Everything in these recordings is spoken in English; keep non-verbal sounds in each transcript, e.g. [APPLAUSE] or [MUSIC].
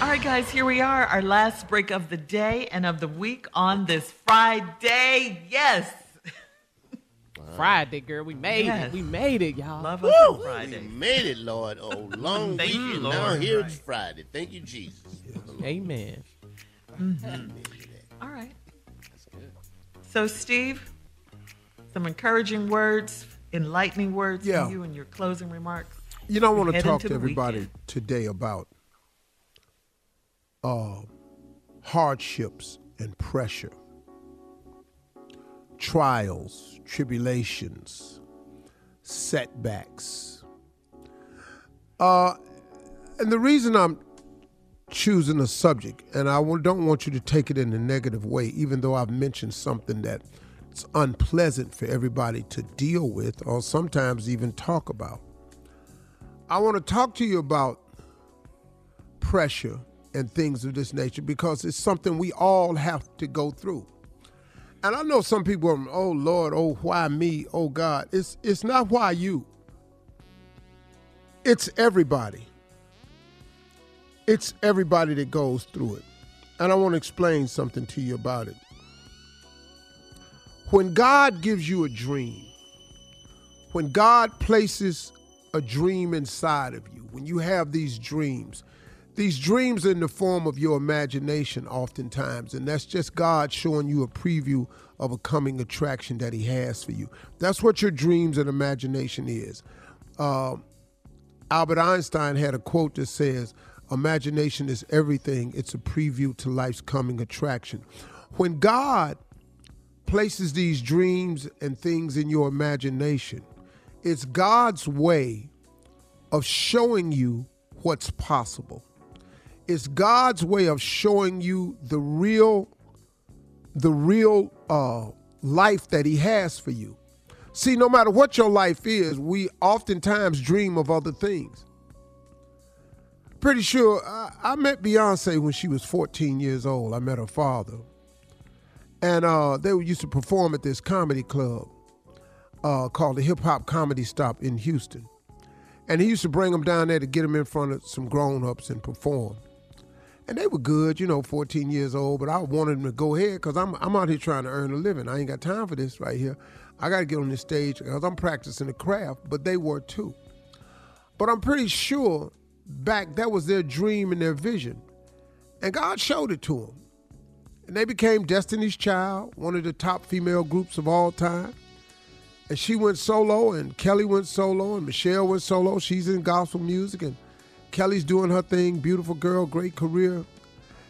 All right, guys, here we are, our last break of the day and of the week on this Friday. Yes. [LAUGHS] Friday, girl. We made Yes. it. We made it, y'all. Love us on We made it, Lord. Oh, [LAUGHS] long Thank you, weekend. Lord. Now here it's Friday. Thank you, Jesus. Amen. Mm-hmm. All right. So, Steve, some encouraging words, enlightening words Yeah. from you in your closing remarks. You know, I want to talk to everybody weekend. today about hardships and pressure, trials, tribulations, setbacks. Uh, and the reason I'm choosing a subject, and I don't want you to take it in a negative way, even though I've mentioned something that it's unpleasant for everybody to deal with or sometimes even talk about. I want to talk to you about pressure and things of this nature because it's something we all have to go through. And I know some people are, oh Lord, oh why me, oh God. It's it's not why you. It's everybody. It's everybody that goes through it. And I want to explain something to you about it. When God gives you a dream, when God places a dream inside of you, when you have these dreams, these dreams are in the form of your imagination oftentimes, and that's just God showing you a preview of a coming attraction that He has for you. That's what your dreams and imagination is. Uh, Albert Einstein had a quote that says, Imagination is everything, it's a preview to life's coming attraction. When God places these dreams and things in your imagination, it's God's way of showing you what's possible. It's God's way of showing you the real, the real uh, life that He has for you. See, no matter what your life is, we oftentimes dream of other things. Pretty sure I, I met Beyonce when she was 14 years old. I met her father. And uh, they used to perform at this comedy club uh, called the Hip Hop Comedy Stop in Houston. And he used to bring them down there to get them in front of some grown ups and perform. And they were good, you know, 14 years old, but I wanted them to go ahead because I'm, I'm out here trying to earn a living. I ain't got time for this right here. I got to get on this stage because I'm practicing the craft, but they were too. But I'm pretty sure back that was their dream and their vision. And God showed it to them. And they became Destiny's Child, one of the top female groups of all time. And she went solo, and Kelly went solo, and Michelle went solo. She's in gospel music, and Kelly's doing her thing. Beautiful girl, great career.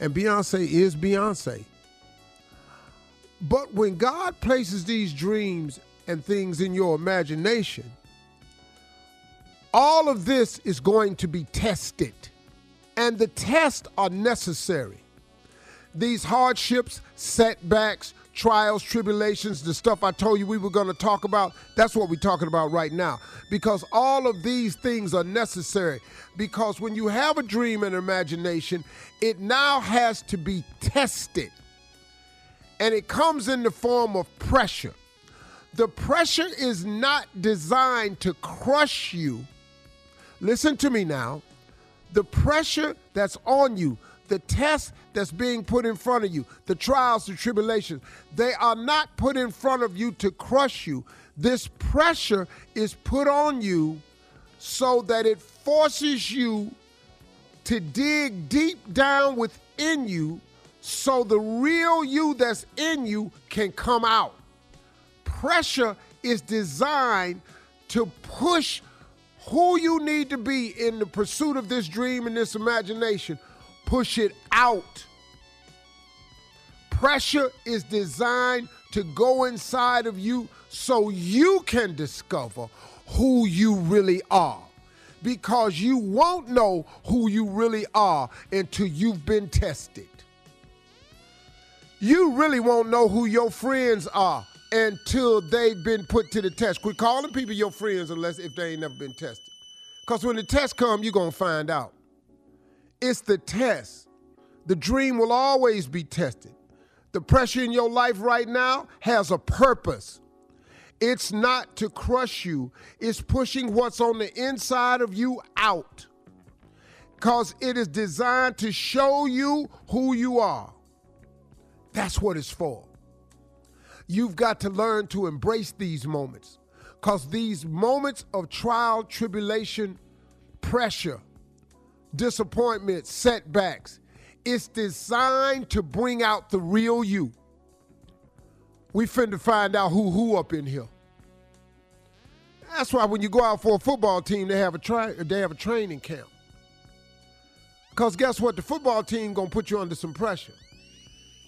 And Beyonce is Beyonce. But when God places these dreams and things in your imagination, all of this is going to be tested. And the tests are necessary. These hardships, setbacks, trials, tribulations, the stuff I told you we were going to talk about, that's what we're talking about right now. Because all of these things are necessary. Because when you have a dream and imagination, it now has to be tested. And it comes in the form of pressure. The pressure is not designed to crush you. Listen to me now. The pressure that's on you, the test that's being put in front of you, the trials, the tribulations, they are not put in front of you to crush you. This pressure is put on you so that it forces you to dig deep down within you so the real you that's in you can come out. Pressure is designed to push who you need to be in the pursuit of this dream and this imagination push it out. Pressure is designed to go inside of you so you can discover who you really are. Because you won't know who you really are until you've been tested. You really won't know who your friends are until they've been put to the test. Quit calling people your friends unless if they ain't never been tested. Because when the test come, you're going to find out. It's the test. The dream will always be tested. The pressure in your life right now has a purpose. It's not to crush you, it's pushing what's on the inside of you out. Because it is designed to show you who you are. That's what it's for. You've got to learn to embrace these moments. Because these moments of trial, tribulation, pressure, disappointment, setbacks. It's designed to bring out the real you. We finna find out who who up in here. That's why when you go out for a football team, they have a tri- they have a training camp. Cause guess what? The football team gonna put you under some pressure.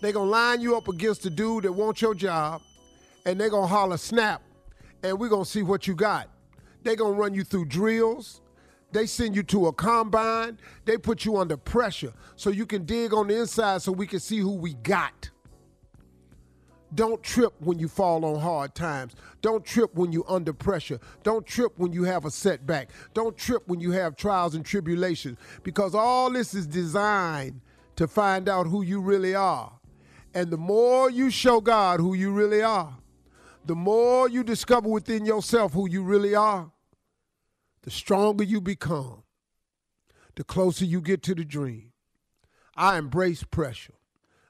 They gonna line you up against the dude that wants your job, and they gonna holler snap, and we gonna see what you got. They gonna run you through drills. They send you to a combine. They put you under pressure so you can dig on the inside so we can see who we got. Don't trip when you fall on hard times. Don't trip when you're under pressure. Don't trip when you have a setback. Don't trip when you have trials and tribulations because all this is designed to find out who you really are. And the more you show God who you really are, the more you discover within yourself who you really are, the stronger you become, the closer you get to the dream. I embrace pressure.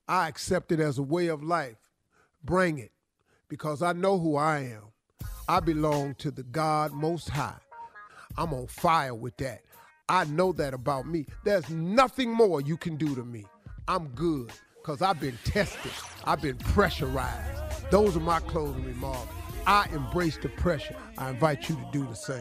I accept it as a way of life. Bring it because I know who I am. I belong to the God Most High. I'm on fire with that. I know that about me. There's nothing more you can do to me. I'm good because I've been tested, I've been pressurized. Those are my closing remarks. I embrace the pressure. I invite you to do the same.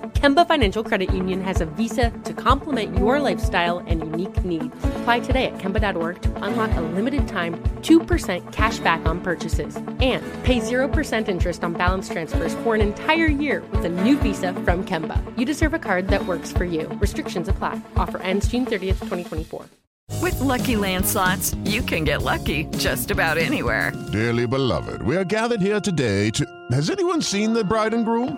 Kemba Financial Credit Union has a visa to complement your lifestyle and unique needs. Apply today at Kemba.org to unlock a limited time 2% cash back on purchases and pay 0% interest on balance transfers for an entire year with a new visa from Kemba. You deserve a card that works for you. Restrictions apply. Offer ends June 30th, 2024. With Lucky Land slots, you can get lucky just about anywhere. Dearly beloved, we are gathered here today to. Has anyone seen the bride and groom?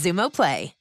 Xumo Play.